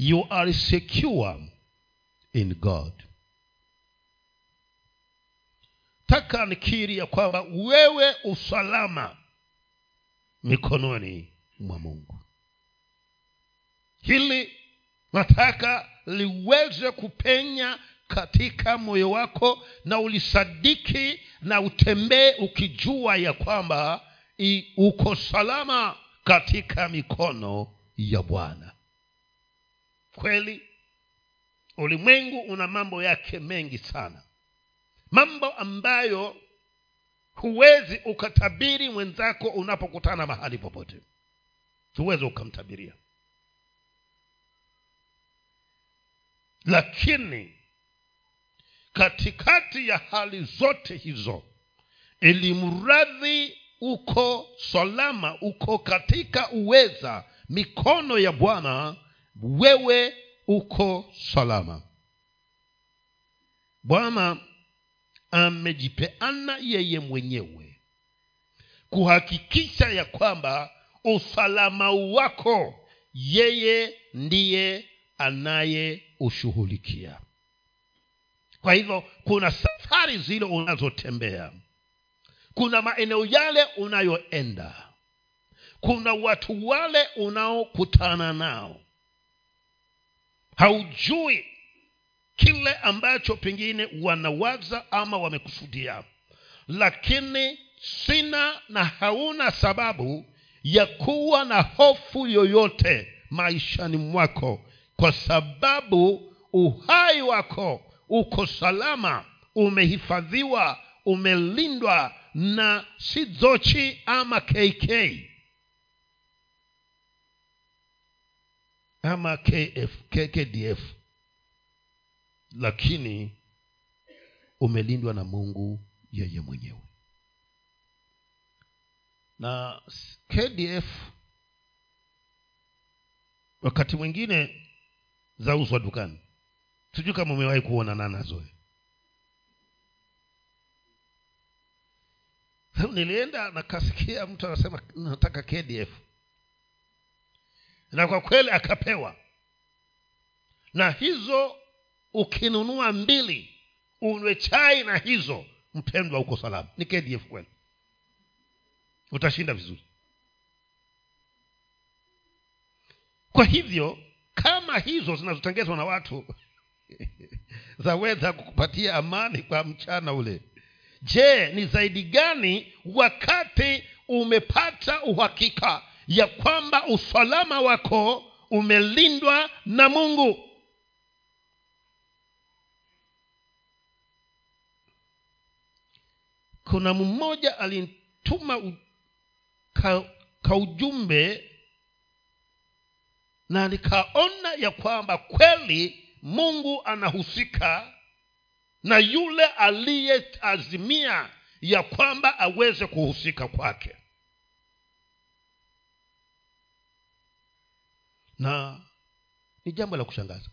you are secure in god. Taka nikiri ya kwamba wewe usalama mikononi mwa mungu. Hili nataka liweze kupenya katika moyo wako na ulisadiki na utembee ukijua ya kwamba uko salama katika mikono ya bwana kweli ulimwengu una mambo yake mengi sana. Mambo ambayo huwezi ukatabiri mwenzako unapokutana mahali popote. Huwezi ukamtabiria. Lakini katikati ya hali zote hizo ilimradhi uko salama uko katika uweza mikono ya bwana wewe uko salama. Bwana amejipeana yeye mwenyewe kuhakikisha ya kwamba usalama wako yeye ndiye anayeushughulikia. Kwa hivyo kuna safari zile unazotembea. Kuna maeneo yale unayoenda. Kuna watu wale unaokutana nao haujui kile ambacho pengine wanawaza ama wamekusudia. Lakini sina na hauna sababu ya kuwa na hofu yoyote maishani mwako kwa sababu uhai wako uko salama umehifadhiwa umelindwa na si zochi ama kk ama kf kkdf lakini umelindwa na mungu yeye mwenyewe. Na kdf wakati mwingine zauzwa dukani. Sijui kama umewahi kuonana nazo. Nilienda nakasikia mtu anasema nataka kdf na kwa kweli akapewa. Na hizo ukinunua mbili unywe chai na hizo mpendwa uko salama. Ni kdf kweli utashinda vizuri. Kwa hivyo kama hizo zinazotengezwa na watu zaweza kukupatia amani kwa mchana ule. Je ni zaidi gani wakati umepata uhakika ya kwamba usalama wako umelindwa na mungu. Kuna mmoja alinituma u- ka, ujumbe na nikaona ya kwamba kweli mungu anahusika na yule aliyeazimia ya kwamba aweze kuhusika kwake na ni jambo la kushangaza.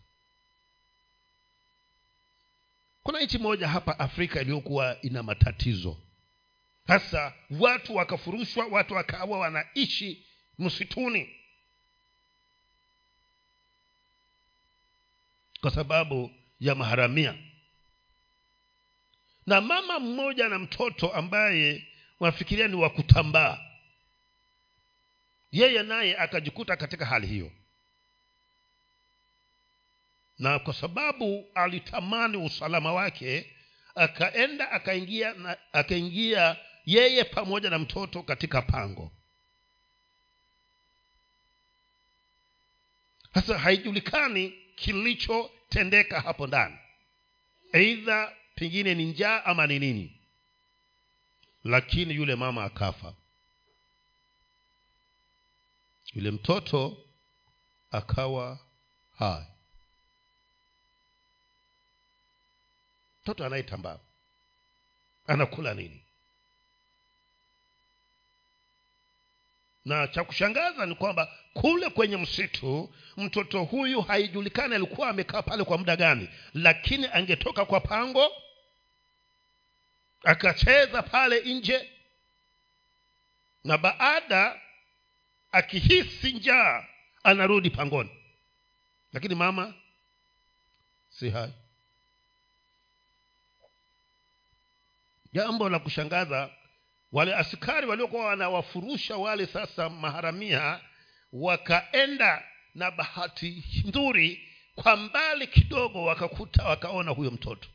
Kuna nchi moja hapa afrika iliyokuwa ina matatizo. Hasa watu wakafurushwa watu wakawa wanaishi msituni. Kwa sababu ya maharamia. Na mama mmoja na mtoto ambaye wanafikiria ni wa kutambaa. Yeye naye akajikuta katika hali hiyo na kwa sababu alitamani usalama wake akaenda akaingia akaingia yeye pamoja na mtoto katika pango. Sasa haijulikani kilichotendeka hapo ndani. Eidha pengine ni njaa ama ni nini. Lakini yule mama akafa. Yule mtoto akawa hai mtoto anayetambaa anakula nini? Na cha kushangaza ni kwamba kule kwenye msitu mtoto huyu haijulikani alikuwa amekaa pale kwa muda gani lakini angetoka kwa pango akacheza pale nje na baada akihisi njaa anarudi pangoni. Lakini mama si hai jambo la kushangaza wale askari waliokuwa wanawafurusha wale sasa maharamia wakaenda na bahati nzuri kwa mbali kidogo wakakuta wakaona huyo mtoto.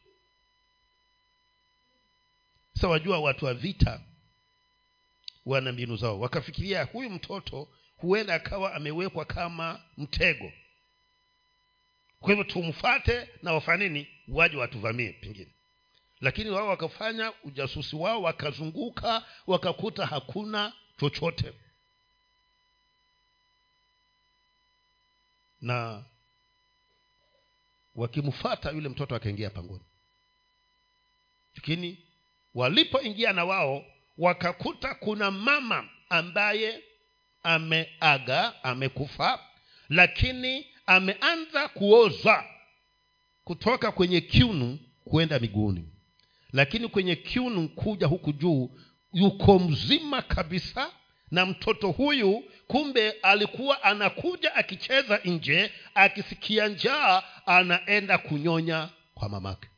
Sasa wajua watu wa vita wana mbinu zao. Wakafikiria huyu mtoto huenda akawa amewekwa kama mtego. Kwa hivyo tumfate na wafanye nini? Waje watuvamie pengine lakini wao wakafanya ujasusi wao wakazunguka wakakuta hakuna chochote. Na wakimfata yule mtoto akaingia pangoni. Lakini walipoingia na wao wakakuta kuna mama ambaye ameaga amekufa lakini ameanza kuoza kutoka kwenye kiunu kwenda miguuni lakini kwenye kiunu kuja huku juu yuko mzima kabisa na mtoto huyu kumbe alikuwa anakuja akicheza nje akisikia njaa anaenda kunyonya kwa mamake.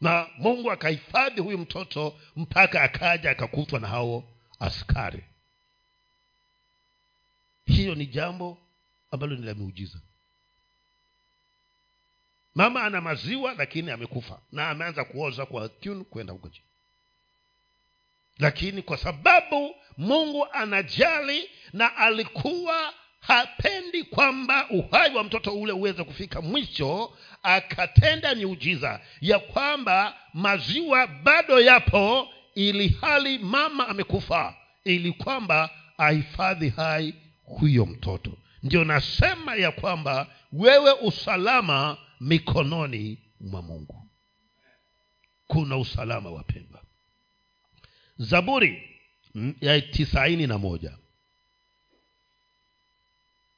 Na mungu akahifadhi huyu mtoto mpaka akaja akakutwa na hao askari. Hiyo ni jambo ambalo ni la miujiza mama ana maziwa lakini amekufa. Na ameanza kuoza kwa kiunu kwenda huko chini. Lakini kwa sababu mungu anajali na alikuwa hapendi kwamba uhai wa mtoto ule uweze kufika mwisho akatenda miujiza ya kwamba maziwa bado yapo ili hali mama amekufa ili kwamba ahifadhi hai huyo mtoto. Ndio nasema ya kwamba wewe usalama mikononi mwa mungu. Kuna usalama wapendwa. Zaburi ya tisaini na moja.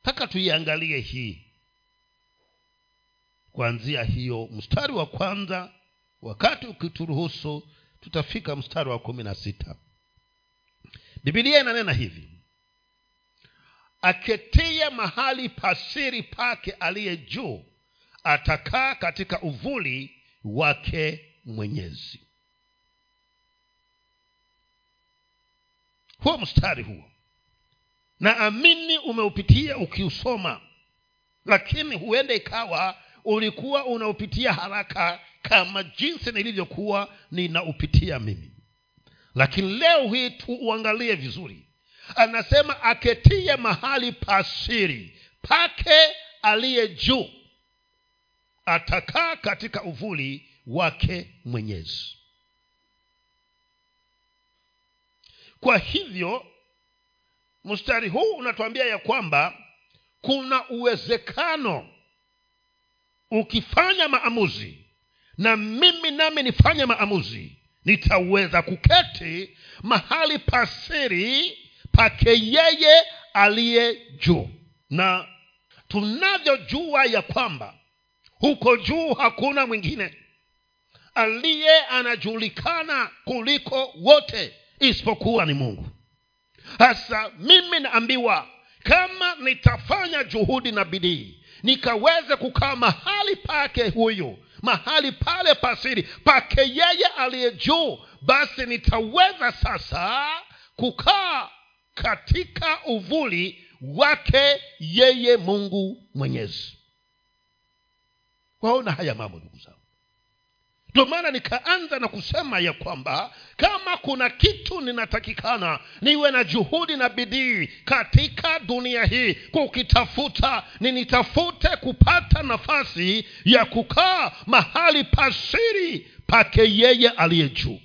Taka tuiangalie hii. Kuanzia hiyo mstari wa kwanza wakati ukituruhusu tutafika mstari wa kumi na sita. Bibilia inanena hivi. Aketie mahali pasiri pake aliye juu atakaa katika uvuli wake mwenyezi. Huo mstari huo. Naamini umeupitia ukiusoma lakini huenda ikawa ulikuwa unaupitia haraka kama jinsi nilivyokuwa ninaupitia mimi. Lakini leo hii tuuangalie vizuri. Anasema aketie mahali pasiri pake aliye juu atakaa katika uvuli wake mwenyezi. Kwa hivyo mstari huu unatuambia ya kwamba kuna uwezekano ukifanya maamuzi na mimi nami nifanye maamuzi nitaweza kuketi mahali pasiri pake yeye aliye juu. Na tunavyojua ya kwamba huko juu hakuna mwingine. Aliye anajulikana kuliko wote isipokuwa ni mungu. Hasa mimi naambiwa kama nitafanya juhudi na bidii nikaweze kukaa mahali pake huyu mahali pale pasiri pake yeye aliye juu basi nitaweza sasa kukaa katika uvuli wake yeye mungu mwenyezi waona haya mambo ndugu zangu. Ndio maana nikaanza na kusema ya kwamba kama kuna kitu ninatakikana niwe na juhudi na bidii katika dunia hii kukitafuta ninitafute kupata nafasi ya kukaa mahali pasiri pake yeye aliye juu.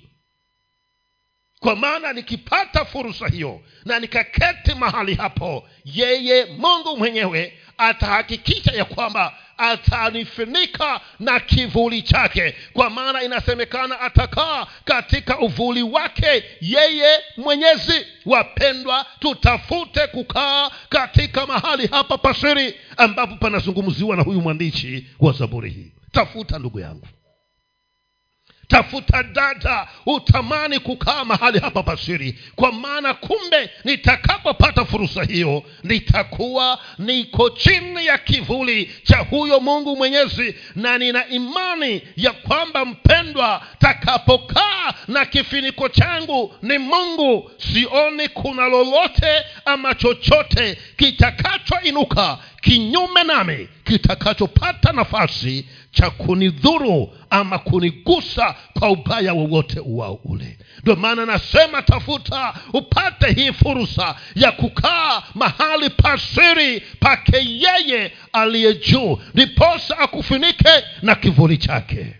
Kwa maana nikipata fursa hiyo na nikaketi mahali hapo yeye mungu mwenyewe atahakikisha ya kwamba atanifunika na kivuli chake. Kwa maana inasemekana atakaa katika uvuli wake yeye mwenyezi. Wapendwa tutafute kukaa katika mahali hapa pasiri ambapo panazungumziwa na huyu mwandishi wa zaburi hii. Tafuta ndugu yangu tafuta dada utamani kukaa mahali hapa pasiri kwa maana kumbe nitakapopata fursa hiyo nitakuwa niko chini ya kivuli cha huyo mungu mwenyezi na nina imani ya kwamba mpendwa takapokaa na kifiniko changu ni mungu. Sioni kuna lolote ama chochote kitakachoinuka kinyume nami kitakachopata nafasi cha kunidhuru ama kunigusa kwa ubaya wowote uwao ule. Ndio maana nasema tafuta upate hii fursa ya kukaa mahali pasiri pake yeye aliye juu ndiposa akufunike na kivuli chake.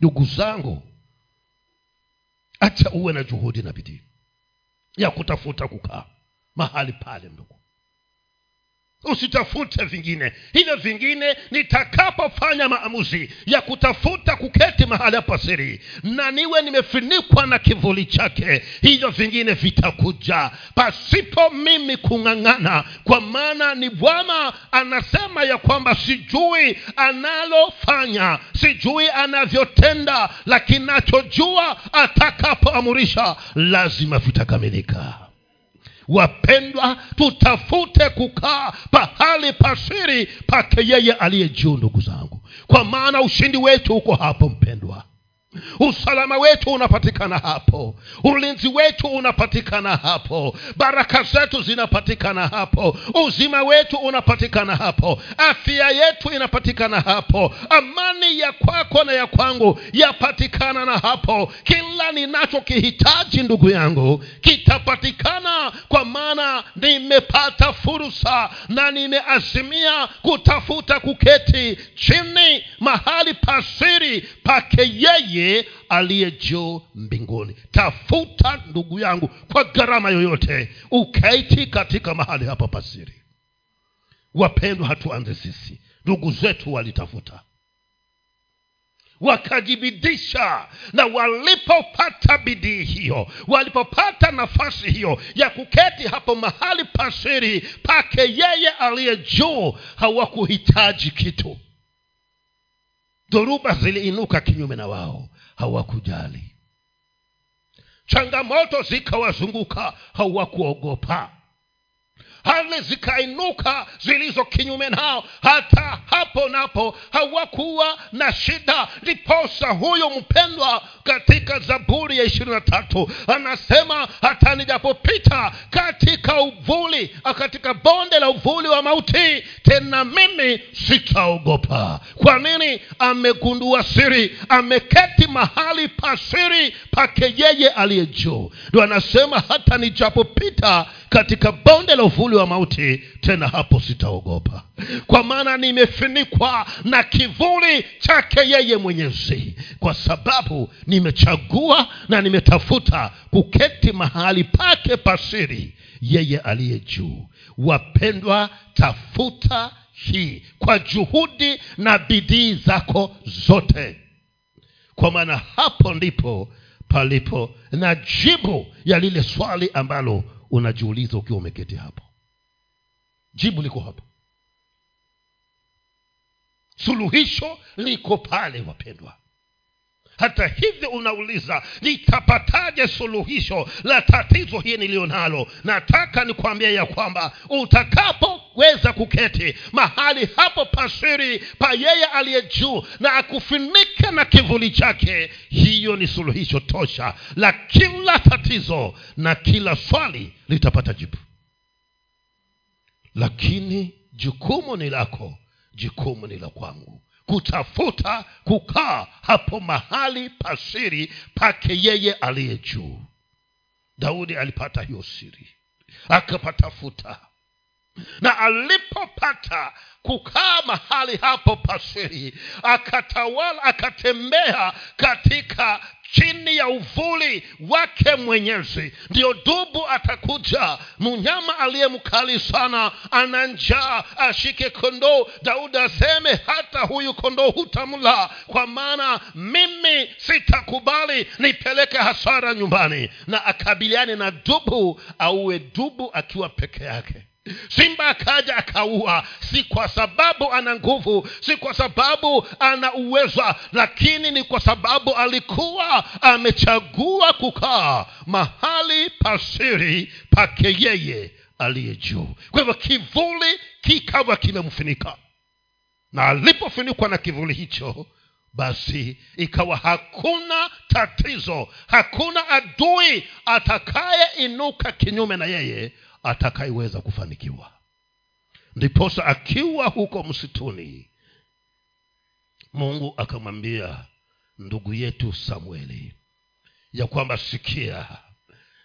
Ndugu zangu acha uwe na juhudi na bidii ya kutafuta kukaa mahali pale ndugu usitafute vingine. Hivyo vingine nitakapofanya maamuzi ya kutafuta kuketi mahali hapa siri. Na niwe nimefunikwa na kivuli chake hivyo vingine vitakuja. Pasipo mimi kung'ang'ana kwa maana ni bwana anasema ya kwamba sijui analofanya sijui anavyotenda lakini nachojua atakapoamurisha lazima vitakamilika wapendwa tutafute kukaa pahali pasiri pake yeye aliye juu ndugu zangu. Kwa maana ushindi wetu uko hapo mpendwa usalama wetu unapatikana hapo. Ulinzi wetu unapatikana hapo. Baraka zetu zinapatikana hapo. Uzima wetu unapatikana hapo. Afya yetu inapatikana hapo. Amani ya kwako na ya kwangu yapatikana na hapo. Kila ninachokihitaji ndugu yangu kitapatikana kwa maana nimepata fursa na nimeazimia kutafuta kuketi chini mahali pasiri pake yeye aliye juu mbinguni. Tafuta ndugu yangu kwa gharama yoyote. Ukaiti katika mahali hapa pasiri wapendwa hatuanze sisi. Ndugu zetu walitafuta. Wakajibidisha na walipopata bidii hiyo walipopata nafasi hiyo ya kuketi hapo mahali pasiri pake yeye aliye juu hawakuhitaji kitu. Dhoruba ziliinuka kinyume na wao hawakujali. Changamoto zikawazunguka hawakuogopa hali zikainuka zilizo kinyume nao hata hapo napo hawakuwa na shida. Ndiposa huyu mpendwa katika zaburi ya ishirini na tatu anasema hata nijapopita katika uvuli katika bonde la uvuli wa mauti tena mimi sitaogopa. Kwa nini? Amegundua siri ameketi mahali pa siri pake yeye aliye juu. Ndo anasema hata nijapopita katika bonde la uvuli wa mauti tena hapo sitaogopa. Kwa maana nimefunikwa na kivuli chake yeye mwenyezi. Kwa sababu nimechagua na nimetafuta kuketi mahali pake pasiri yeye aliye juu. Wapendwa tafuta hii kwa juhudi na bidii zako zote. Kwa maana hapo ndipo palipo na jibu ya lile swali ambalo unajiuliza ukiwa umeketi hapo jibu liko hapo suluhisho liko pale wapendwa. Hata hivyo unauliza nitapataje suluhisho la tatizo hii niliyo nalo nataka nikwambia ya kwamba utakapoweza kuketi mahali hapo pasiri pa yeye aliye juu na akufunike na kivuli chake hiyo ni suluhisho tosha la kila tatizo na kila swali litapata jibu lakini jukumu ni lako. Jukumu ni la kwangu. Kutafuta kukaa hapo mahali pasiri pake yeye aliye juu. Daudi alipata hiyo siri. Akapatafuta. Na alipopata kukaa mahali hapo pasiri akatawala akatembea katika chini ya uvuli wake mwenyezi. Ndiyo dubu atakuja. Mnyama aliye mkali sana ana njaa ashike kondoo. Daudi aseme hata huyu kondoo hutamla. Kwa maana mimi sitakubali nipeleke hasara nyumbani. Na akabiliane na dubu auwe dubu akiwa peke yake simba akaja akaua. Si kwa sababu ana nguvu si kwa sababu ana uweza lakini ni kwa sababu alikuwa amechagua kukaa mahali pasiri pake yeye aliye juu. Kwa hivyo kivuli kikawa kimemfunika. Na alipofunikwa na kivuli hicho basi ikawa hakuna tatizo hakuna adui atakayeinuka kinyume na yeye atakayeweza kufanikiwa. Ndiposa akiwa huko msituni mungu akamwambia ndugu yetu samueli ya kwamba sikia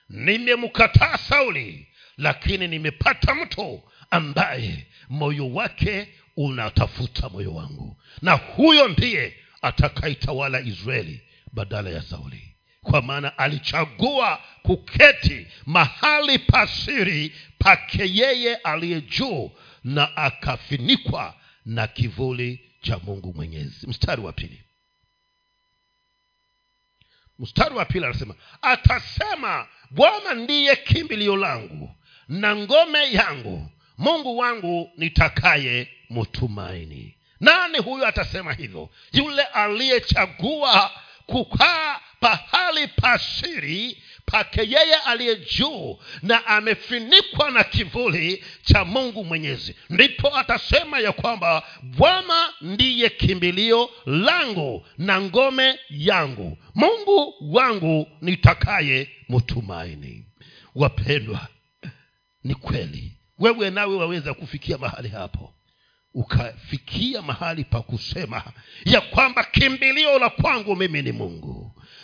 nimemkataa sauli lakini nimepata mtu ambaye moyo wake unatafuta moyo wangu. Na huyo ndiye atakaitawala israeli badala ya sauli kwa maana alichagua kuketi mahali pasiri pake yeye aliye juu na akafinikwa na kivuli cha mungu mwenyezi. Mstari wa pili. Mstari wa pili anasema atasema bwana ndiye kimbilio langu na ngome yangu mungu wangu nitakaye mtumaini. Nani huyo atasema hivyo? Yule aliyechagua kukaa pahali pasiri pake yeye aliye juu na amefinikwa na kivuli cha mungu mwenyezi. Ndipo atasema ya kwamba bwana ndiye kimbilio langu na ngome yangu. Mungu wangu nitakaye mtumaini. Wapendwa ni kweli. Wewe nawe waweza kufikia mahali hapo. Ukafikia mahali pa kusema ya kwamba kimbilio la kwangu mimi ni mungu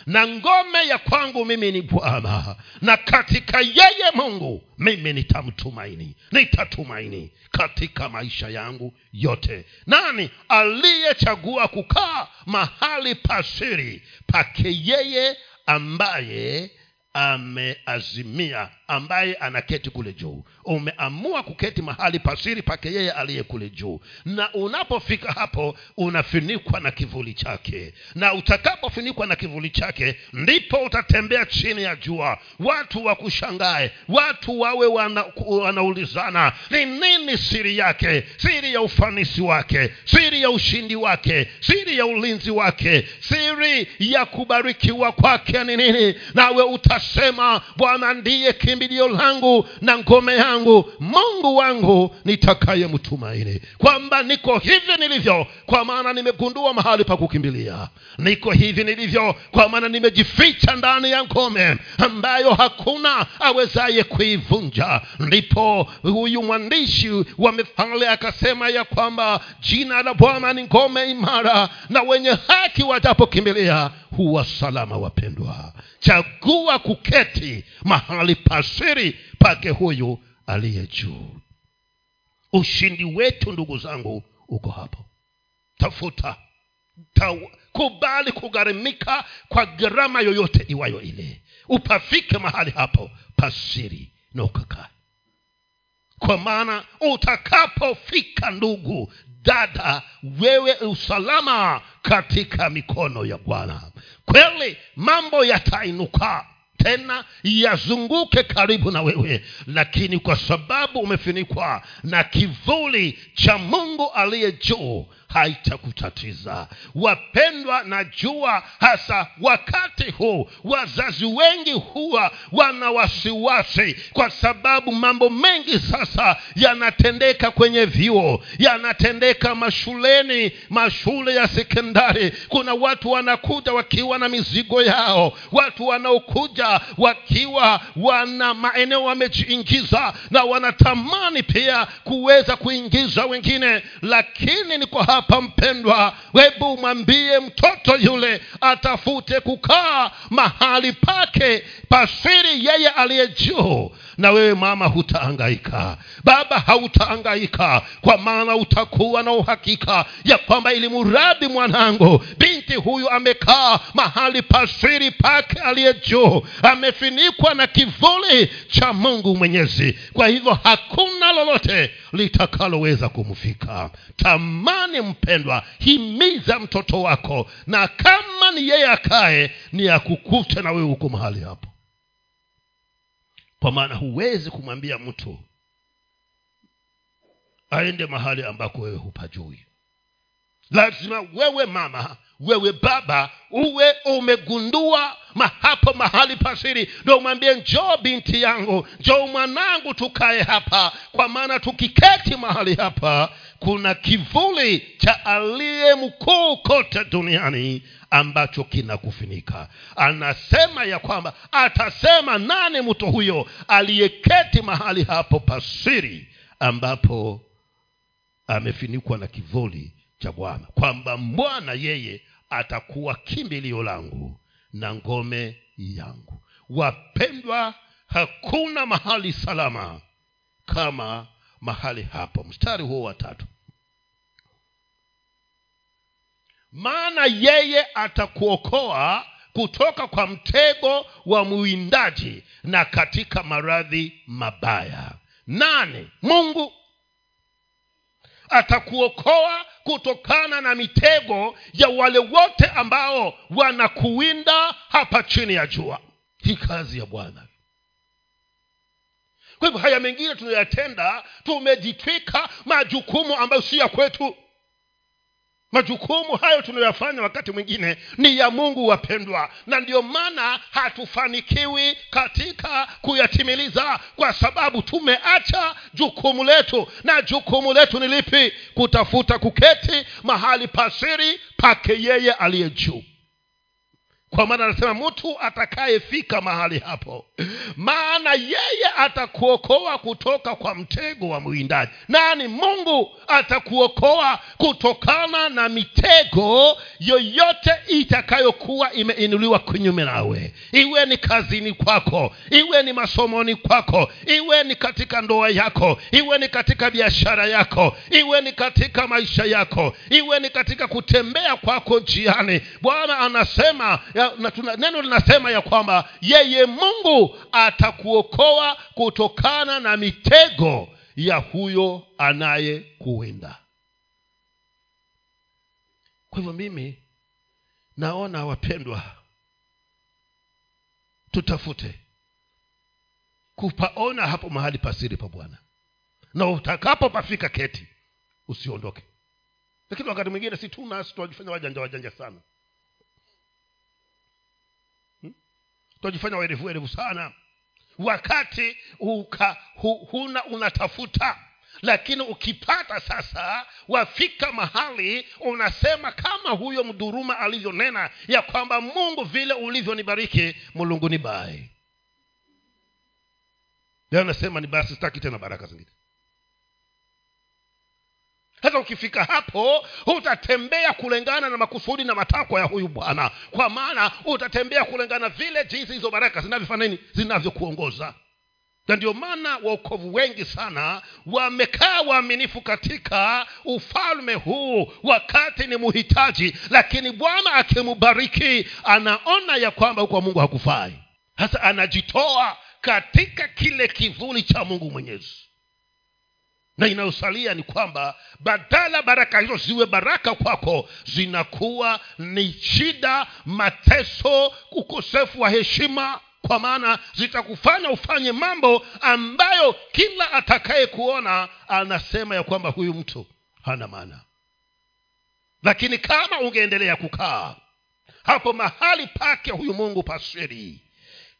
na ngome ya kwangu mimi ni bwana. Na katika yeye mungu mimi nitamtumaini nitatumaini katika maisha yangu yote. Nani aliyechagua kukaa mahali pasiri pake yeye ambaye ameazimia ambaye anaketi kule juu. Umeamua kuketi mahali pasiri pake yeye aliye kule juu. Na unapofika hapo unafinikwa na kivuli chake. Na utakapofinikwa na kivuli chake ndipo utatembea chini ya jua. Watu wakushangae. Watu wawe wana, wanaulizana ni nini siri yake? Siri ya ufanisi wake. Siri ya ushindi wake. Siri ya ulinzi wake. Siri ya kubarikiwa kwake ni nini? Nawe utasema bwana ndiye kim kimbilio langu na ngome yangu mungu wangu nitakayemtumaini kwamba niko hivi nilivyo kwa maana nimegundua mahali pa kukimbilia. Niko hivi nilivyo kwa maana nimejificha ndani ya ngome ambayo hakuna awezaye kuivunja. Ndipo huyu mwandishi wa mifale akasema ya kwamba jina la bwana ni ngome imara na wenye haki watapokimbilia huwa salama wapendwa chagua kuketi mahali pasiri pake huyu aliye juu. Ushindi wetu ndugu zangu uko hapo. Tafuta ta, kubali kugharimika kwa gharama yoyote iwayo ile. Upafike mahali hapo pasiri na ukakaa kwa maana utakapofika ndugu dada wewe usalama katika mikono ya bwana kweli mambo yatainuka. Tena yazunguke karibu na wewe. Lakini kwa sababu umefunikwa na kivuli cha mungu aliye juu haitakutatiza wapendwa na jua hasa wakati huu wazazi wengi huwa wana wasiwasi kwa sababu mambo mengi sasa yanatendeka kwenye vyuo yanatendeka mashuleni mashule ya sekondari. Kuna watu wanakuja wakiwa na mizigo yao watu wanaokuja wakiwa wana maeneo wamejiingiza na wanatamani pia kuweza kuingiza wengine lakini ni kwa hapa mpendwa webu mwambie mtoto yule atafute kukaa mahali pake pasiri yeye aliye juu na wewe mama hutaangaika baba hautaangaika kwa maana utakuwa na uhakika ya kwamba ili muradi mwanangu binti huyu amekaa mahali pasiri pake aliye juu amefinikwa na kivuli cha mungu mwenyezi. Kwa hivyo hakuna lolote litakaloweza kumfika. Tamani mpendwa himiza mtoto wako na kama ni yeye akaye ni akukute na wewe huko mahali hapo kwa maana huwezi kumwambia mtu aende mahali ambako wewe hupajui. Lazima wewe mama wewe baba uwe umegundua mahapo mahali pasiri ndo umwambie njoo binti yangu njoo mwanangu tukae hapa. Kwa maana tukiketi mahali hapa kuna kivuli cha aliye mkuu kote duniani ambacho kinakufunika. Anasema ya kwamba atasema nani mtu huyo aliyeketi mahali hapo pasiri ambapo amefunikwa na kivuli cha bwana. Kwamba bwana yeye atakuwa kimbilio langu na ngome yangu. Wapendwa hakuna mahali salama kama mahali hapo mstari huo wa tatu. Maana yeye atakuokoa kutoka kwa mtego wa mwindaji na katika maradhi mabaya. Nane mungu. Atakuokoa kutokana na mitego ya wale wote ambao wanakuwinda hapa chini ya jua. Hii kazi ya bwana kwa hivyo haya mengine tunayoyatenda tumejitwika majukumu ambayo si ya kwetu. Majukumu hayo tunayoyafanya wakati mwingine ni ya mungu wapendwa na ndiyo maana hatufanikiwi katika kuyatimiliza kwa sababu tumeacha jukumu letu. Na jukumu letu ni lipi? Kutafuta kuketi mahali pasiri pake yeye aliye juu kwa maana anasema mtu atakayefika mahali hapo maana yeye atakuokoa kutoka kwa mtego wa mwindaji. Nani? Mungu atakuokoa kutokana na mitego yoyote itakayokuwa imeinuliwa kinyume nawe. Iwe ni kazini kwako iwe ni masomoni kwako iwe ni katika ndoa yako iwe ni katika biashara yako iwe ni katika maisha yako iwe ni katika kutembea kwako njiani bwana anasema ya, na tuna, neno linasema ya kwamba yeye mungu atakuokoa kutokana na mitego ya huyo anayekuwinda. Kwa hivyo mimi naona wapendwa tutafute kupaona hapo mahali pasiri pa bwana. Na utakapopafika keti usiondoke. Lakini wakati mwingine si tu tunajifanya wajanja wajanja sana tunajifanya werevu werevu sana. Wakati uka, hu, huna unatafuta lakini ukipata sasa wafika mahali unasema kama huyo mdhuruma alivyonena ya kwamba mungu vile ulivyonibariki mulungu ni bai anasema ni basi sitaki tena baraka zingine hata ukifika hapo utatembea kulingana na makusudi na matakwa ya huyu bwana. Kwa maana utatembea kulingana vile jinsi hizo baraka zinavyofanya nini? Zinavyokuongoza. Na ndio maana waokovu wengi sana wamekaa waaminifu katika ufalme huu wakati ni muhitaji. Lakini bwana akimubariki anaona ya kwamba huko mungu hakufai. Hasa anajitoa katika kile kivuli cha mungu mwenyezi na inayosalia ni kwamba badala baraka hizo ziwe baraka kwako zinakuwa ni shida mateso ukosefu wa heshima. Kwa maana zitakufanya ufanye mambo ambayo kila atakayekuona anasema ya kwamba huyu mtu hana maana. Lakini kama ungeendelea kukaa hapo mahali pake huyu mungu pasiri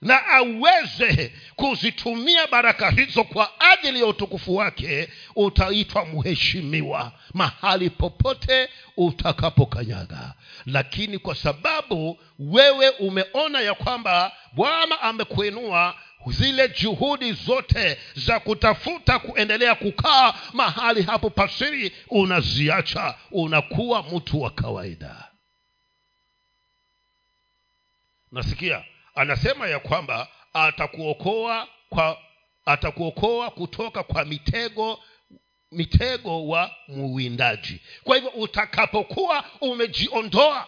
na aweze kuzitumia baraka hizo kwa ajili ya utukufu wake utaitwa mheshimiwa mahali popote utakapokanyaga. Lakini kwa sababu wewe umeona ya kwamba bwana amekuinua zile juhudi zote za kutafuta kuendelea kukaa mahali hapo pasiri unaziacha unakuwa mtu wa kawaida. Nasikia anasema ya kwamba atakuokoa kwa atakuokoa kutoka kwa mitego mitego wa muwindaji. Kwa hivyo utakapokuwa umejiondoa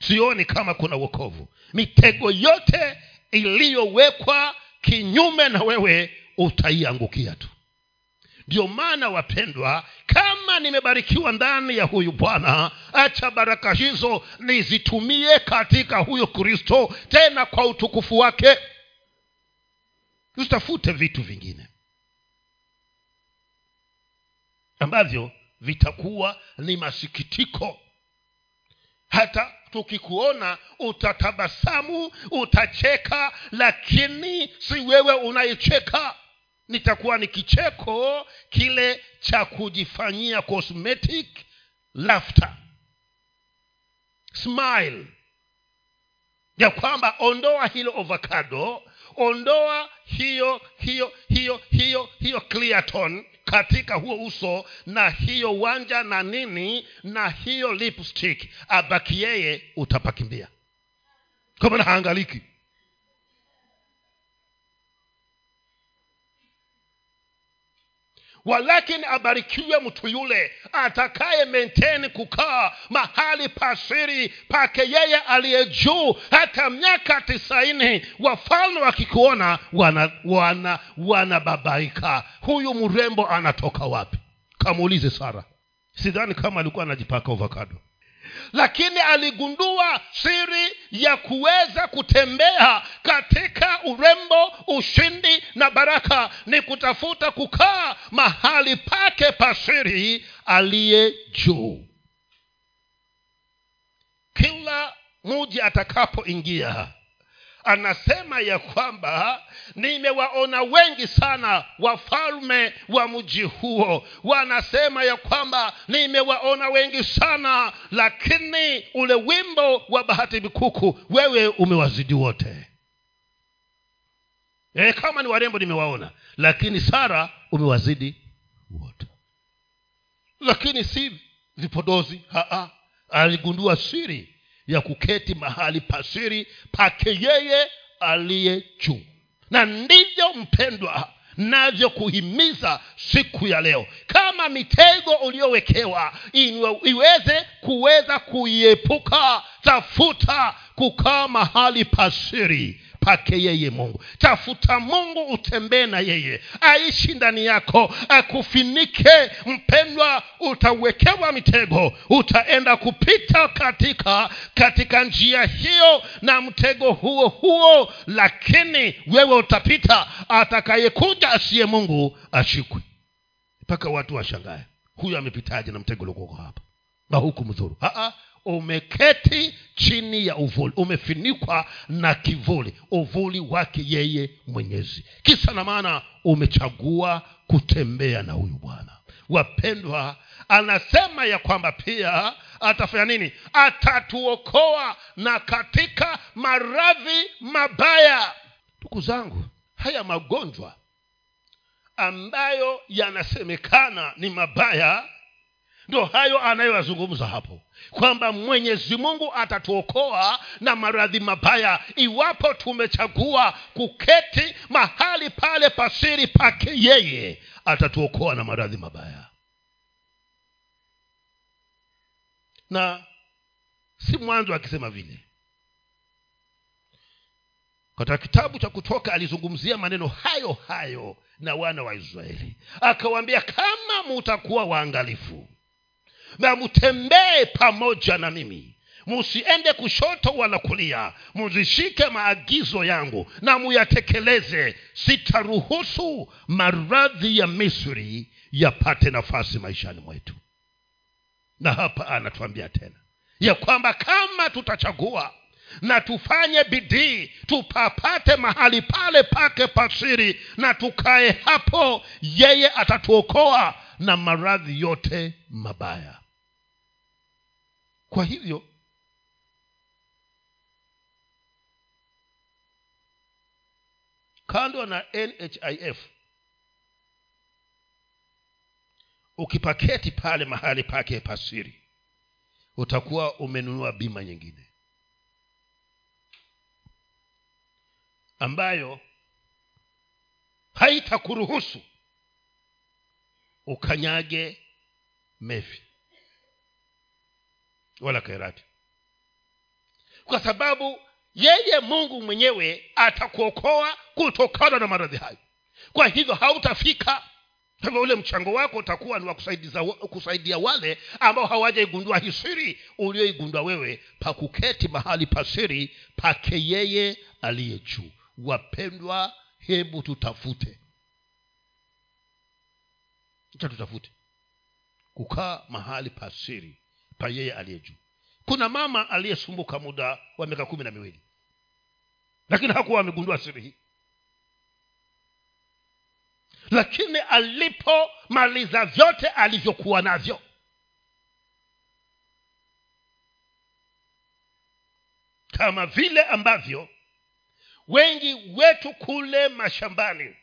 sioni kama kuna uokovu mitego yote iliyowekwa kinyume na wewe utaiangukia tu ndio maana wapendwa kama nimebarikiwa ndani ya huyu bwana acha baraka hizo nizitumie katika huyo kristo tena kwa utukufu wake. Usitafute vitu vingine ambavyo vitakuwa ni masikitiko. Hata tukikuona utatabasamu utacheka lakini si wewe unayecheka nitakuwa ni kicheko kile cha kujifanyia cosmetic laughter. Smile. Ya kwamba ondoa hilo ovacado ondoa hiyo hiyo hiyo hiyo hiyo cleaton katika huo uso na hiyo wanja na nini na hiyo lipstick. Abaki yeye utapakimbia. Kama na haangaliki walakini abarikiwe mtu yule atakaye maintain kukaa mahali pasiri pake yeye aliye juu. Hata miaka tisaini wafalme wakikuona wana wanababaika. Wana huyu mrembo anatoka wapi? Kamuulize sara. Sidhani kama alikuwa anajipaka ovakado lakini aligundua siri ya kuweza kutembea katika urembo ushindi na baraka ni kutafuta kukaa mahali pake pasiri aliye juu. Kila muji atakapoingia anasema ya kwamba nimewaona wengi sana wafalme wa mji huo. Wanasema ya kwamba nimewaona wengi sana lakini ule wimbo wa bahati mikuku wewe umewazidi wote. E, kama ni warembo nimewaona lakini sara umewazidi wote. Lakini si vipodozi aligundua siri ya kuketi mahali pasiri pake yeye aliye juu. Na ndivyo mpendwa navyokuhimiza siku ya leo. Kama mitego uliowekewa iweze kuweza kuiepuka tafuta kukaa mahali pasiri pake yeye mungu. Tafuta mungu utembee na yeye. Aishi ndani yako akufinike. Mpendwa utawekewa mitego. Utaenda kupita katika katika njia hiyo na mtego huo huo. Lakini wewe utapita. Atakayekuja asiye mungu ashikwe. Mpaka watu washangae. Huyu amepitaje na mtego uliokuoko hapa? Na huku mdhuru umeketi chini ya uvuli. Umefinikwa na kivuli. Uvuli wake yeye mwenyezi. Kisa na maana umechagua kutembea na huyu bwana. Wapendwa anasema ya kwamba pia atafanya nini? Atatuokoa na katika maradhi mabaya. Ndugu zangu haya magonjwa ambayo yanasemekana ni mabaya ndo hayo anayoyazungumza hapo. Kwamba mwenyezi mungu atatuokoa na maradhi mabaya iwapo tumechagua kuketi mahali pale pasiri pake yeye atatuokoa na maradhi mabaya. Na si mwanzo akisema vile. Katika kitabu cha kutoka alizungumzia maneno hayo hayo na wana wa israeli. Akawaambia kama mutakuwa waangalifu na mtembee pamoja na mimi. Musiende kushoto wala kulia. Muzishike maagizo yangu na muyatekeleze. Sitaruhusu maradhi ya misri yapate nafasi maishani mwetu. Na hapa anatuambia tena ya kwamba kama tutachagua na tufanye bidii tupapate mahali pale pake pasiri na tukae hapo yeye atatuokoa na maradhi yote mabaya. Kwa hivyo kando na nhif ukipaketi pale mahali pake pasiri utakuwa umenunua bima nyingine ambayo haitakuruhusu ukanyage mefi wala kairati kwa sababu yeye mungu mwenyewe atakuokoa kutokana na maradhi hayo. Kwa hivyo hautafika. Hivyo ule mchango wako utakuwa ni wa kusaidia wale ambao hawajaigundua hisiri ulioigundua wewe pakuketi mahali pasiri pake yeye aliye juu. Wapendwa hebu tutafute cha tutafute kukaa mahali pa siri pa yeye aliye juu. Kuna mama aliyesumbuka muda wa miaka kumi na miwili. Lakini hakuwa amegundua siri hii. Lakini alipomaliza vyote alivyokuwa navyo. Kama vile ambavyo wengi wetu kule mashambani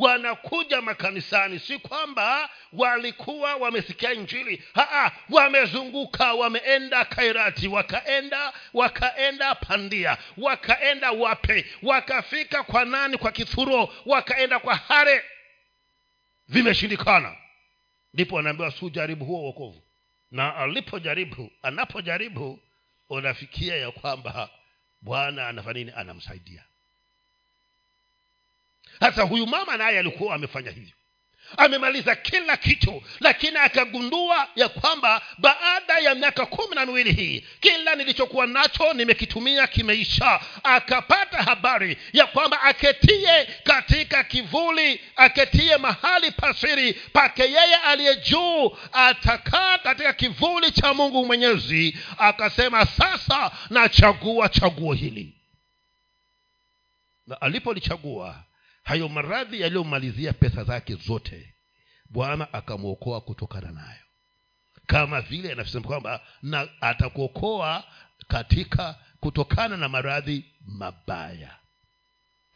wanakuja makanisani. Si kwamba walikuwa wamesikia injili. Haa, wamezunguka wameenda kairati wakaenda wakaenda pandia wakaenda wape wakafika kwa nani? Kwa kithuro wakaenda kwa hare. Vimeshindikana. Ndipo wanaambiwa si ujaribu huo uokovu na alipojaribu anapojaribu unafikia ya kwamba bwana anafanya nini? Anamsaidia hasa huyu mama naye alikuwa amefanya hivyo. Amemaliza kila kitu lakini akagundua ya kwamba baada ya miaka kumi na miwili hii kila nilichokuwa nacho nimekitumia kimeisha. Akapata habari ya kwamba aketie katika kivuli aketie mahali pasiri pake yeye aliye juu atakaa katika kivuli cha mungu mwenyezi akasema sasa nachagua chaguo hili. Na alipolichagua hayo maradhi yaliyomalizia pesa zake zote bwana akamwokoa kutokana nayo. Kama vile anavyosema kwamba na atakuokoa katika kutokana na maradhi mabaya.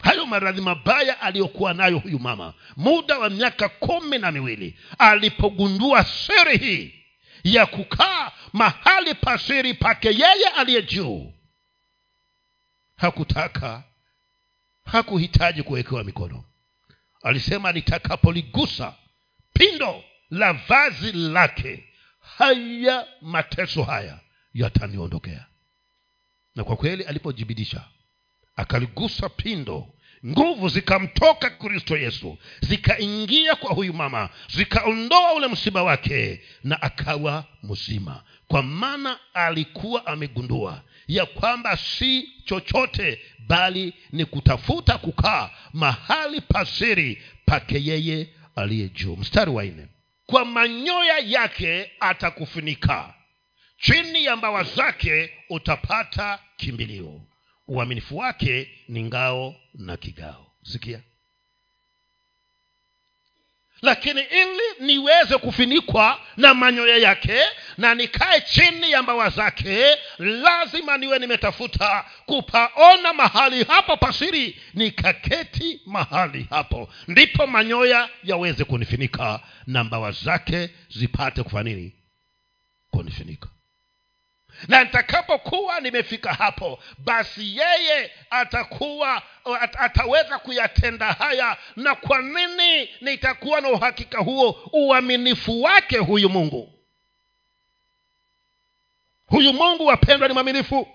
Hayo maradhi mabaya aliyokuwa nayo huyu mama muda wa miaka kumi na miwili alipogundua siri hii ya kukaa mahali pasiri pake yeye aliye juu hakutaka hakuhitaji kuwekewa mikono. Alisema nitakapoligusa pindo la vazi lake haya mateso haya yataniondokea na kwa kweli alipojibidisha akaligusa pindo nguvu zikamtoka kristo yesu zikaingia kwa huyu mama zikaondoa ule msiba wake na akawa mzima. Kwa maana alikuwa amegundua ya kwamba si chochote bali ni kutafuta kukaa mahali pasiri pake yeye aliye juu. Mstari wa nne. Kwa manyoya yake atakufunika chini ya mbawa zake utapata kimbilio uaminifu wake ni ngao na kigao. Sikia. Lakini ili niweze kufinikwa na manyoya yake na nikae chini ya mbawa zake lazima niwe nimetafuta kupaona mahali hapo pasiri nikaketi mahali hapo. Ndipo manyoya yaweze kunifinika na mbawa zake zipate kufanya nini? Kunifinika na nitakapokuwa nimefika hapo basi yeye atakuwa at, ataweza kuyatenda haya. Na kwa nini nitakuwa na uhakika huo? Uaminifu wake huyu mungu. Huyu mungu wapendwa ni mwaminifu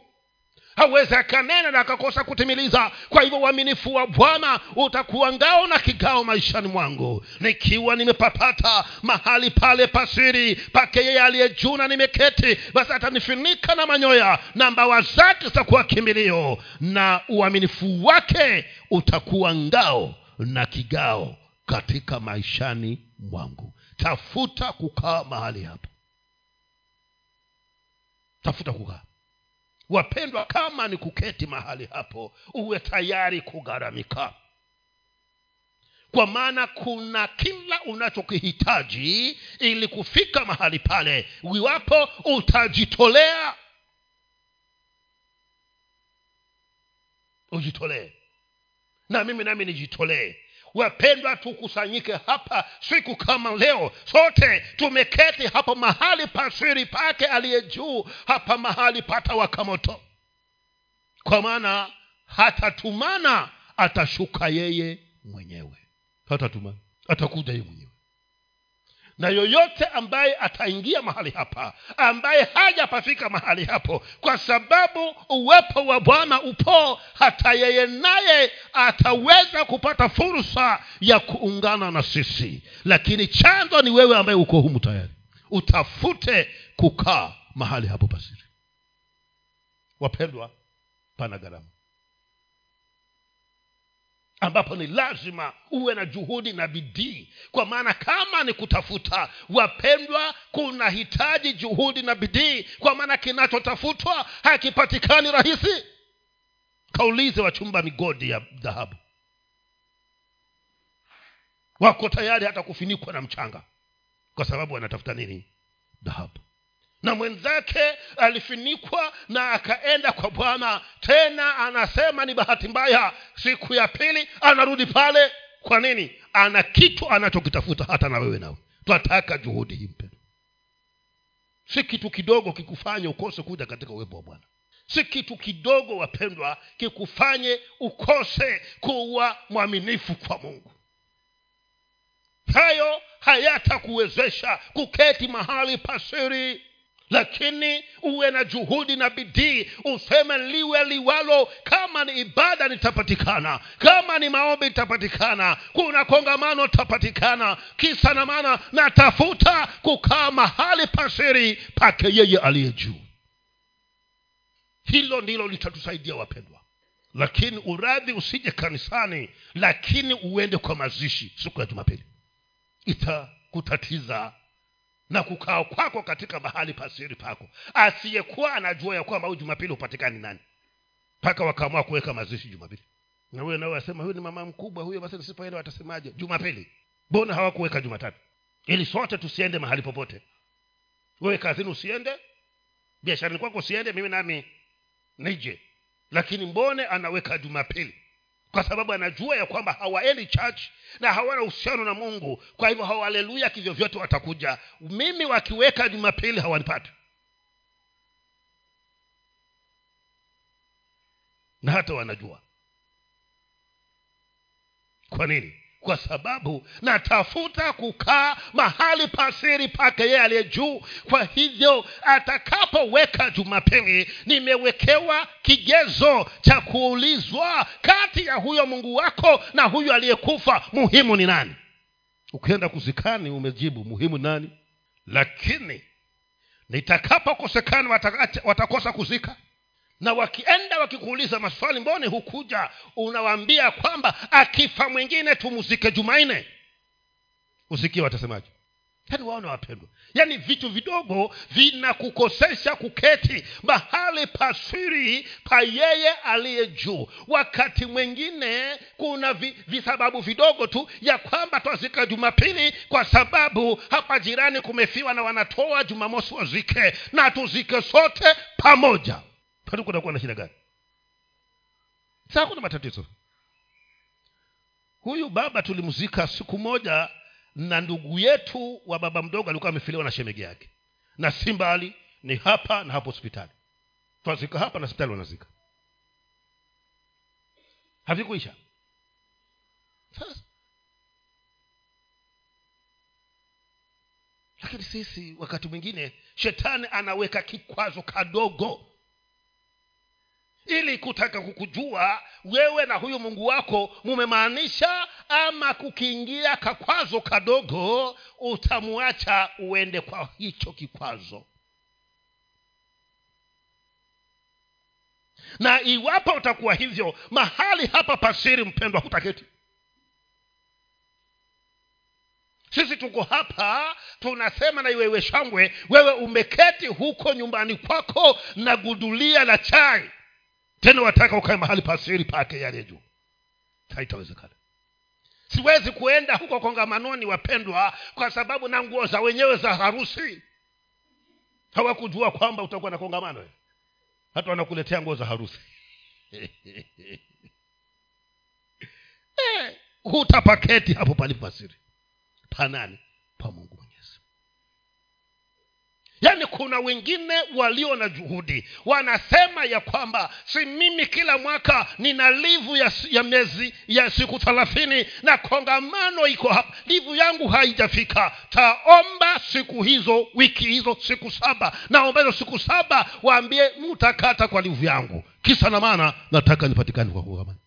hawezi akanena na akakosa kutimiliza. Kwa hivyo uaminifu wa bwana utakuwa ngao na kigao maishani mwangu. Nikiwa nimepapata mahali pale pasiri pake yeye aliye juu nimeketi basi atanifinika na manyoya na mbawa zake zitakuwa kimbilio. Na uaminifu wake utakuwa ngao na kigao katika maishani mwangu. Tafuta kukaa mahali hapo tafuta kukaa wapendwa kama ni kuketi mahali hapo uwe tayari kugharamika. Kwa maana kuna kila unachokihitaji ili kufika mahali pale. Iwapo utajitolea ujitolee. Na mimi nami nijitolee wapendwa tukusanyike hapa siku kama leo. Sote tumeketi hapa mahali pasiri pake aliye juu hapa mahali patawaka moto. Kwa maana hatatumana atashuka yeye mwenyewe. Hatatumana atakuja yeye mwenyewe na yoyote ambaye ataingia mahali hapa ambaye hajapafika mahali hapo kwa sababu uwepo wa bwana upo hata yeye naye ataweza kupata fursa ya kuungana na sisi. Lakini chanzo ni wewe ambaye uko humu tayari. Utafute kukaa mahali hapo pasiri. Wapendwa pana gharama ambapo ni lazima uwe na juhudi na bidii. Kwa maana kama ni kutafuta wapendwa kunahitaji juhudi na bidii. Kwa maana kinachotafutwa hakipatikani rahisi. Kaulize wachumba migodi ya dhahabu. Wako tayari hata kufinikwa na mchanga kwa sababu wanatafuta nini? Dhahabu na mwenzake alifinikwa na akaenda kwa bwana. Tena anasema ni bahati mbaya siku ya pili anarudi pale. Kwa nini? Ana kitu anachokitafuta hata na wewe nawe. Twataka juhudi hii mpendo si kitu kidogo kikufanye ukose kuja katika uwepo wa bwana. Si kitu kidogo wapendwa kikufanye ukose kuwa mwaminifu kwa mungu. Hayo hayatakuwezesha kuketi mahali pasiri lakini uwe na juhudi na bidii useme liwe liwalo. Kama ni ibada nitapatikana kama ni maombi itapatikana kuna kongamano tapatikana kisa na maana natafuta kukaa mahali pasiri pake yeye aliye juu. Hilo ndilo litatusaidia wapendwa. Lakini uradhi usije kanisani lakini uende kwa mazishi siku ya jumapili. Itakutatiza na kukaa kwako katika mahali pasiri pako. Asiyekuwa anajua ya kwamba huyu jumapili hupatikani nani. Mpaka wakaamua kuweka mazishi jumapili. Na huyo nao asema huyu ni mama mkubwa huyo basi nisipoenda watasemaje? Jumapili. Mbona hawakuweka jumatatu? Ili sote tusiende mahali popote. Wewe kazini usiende biasharani kwako usiende mimi nami nije. Lakini mbone anaweka jumapili kwa sababu anajua ya kwamba hawaendi church na hawana uhusiano na mungu. Kwa hivyo hawaleluya kivyovyote watakuja. Mimi wakiweka jumapili hawanipati. Na hata wanajua. Kwa nini kwa sababu natafuta kukaa mahali pasiri pake yeye aliye juu. Kwa hivyo atakapoweka jumapili nimewekewa kigezo cha kuulizwa kati ya huyo mungu wako na huyo aliyekufa muhimu ni nani? Ukienda kuzikani umejibu muhimu ni nani? Lakini nitakapokosekana watakosa kuzika na wakienda wakikuuliza maswali mbone hukuja? Unawaambia kwamba akifa mwingine tumuzike jumaine usikie watasemaje. Yaani waona wapendwa. Yaani vitu vidogo vinakukosesha kuketi mahali pasiri pa yeye aliye juu. Wakati mwingine kuna vi, visababu vidogo tu ya kwamba twazika jumapili kwa sababu hapa jirani kumefiwa na wanatoa jumamosi wazike. Na tuzike sote pamoja kwani na shida gani? Saa kuna matatizo. Huyu baba tulimzika siku moja na ndugu yetu wa baba mdogo alikuwa amefiliwa na shemege yake. Na si mbali ni hapa na hapo hospitali. Twazika hapa na hospitali wanazika. Havikuisha. Sasa. Lakini sisi wakati mwingine shetani anaweka kikwazo kadogo ili kutaka kukujua wewe na huyu mungu wako mumemaanisha ama kukiingia kakwazo kadogo utamwacha uende kwa hicho kikwazo. Na iwapo utakuwa hivyo mahali hapa pasiri mpendwa hutaketi. Sisi tuko hapa tunasema na iwewe shangwe wewe umeketi huko nyumbani kwako na gudulia la chai tena wataka ukae mahali pasiri pake yale juu. Haitawezekana. Siwezi kuenda huko kongamanoni wapendwa kwa sababu na nguo za wenyewe za harusi. Hawakujua kwamba utakuwa na kongamano. Hata wanakuletea nguo za harusi. Eh, hutapaketi hapo palipo pasiri panani pa mungu yaani kuna wengine walio na juhudi. Wanasema ya kwamba si mimi kila mwaka nina livu ya, ya miezi ya siku thelathini na kongamano iko hapa. Livu yangu haijafika. Taomba siku hizo wiki hizo siku saba. Naomba hizo siku saba waambie mtakata kwa livu yangu. Kisa na maana nataka nipatikane kwa kongamano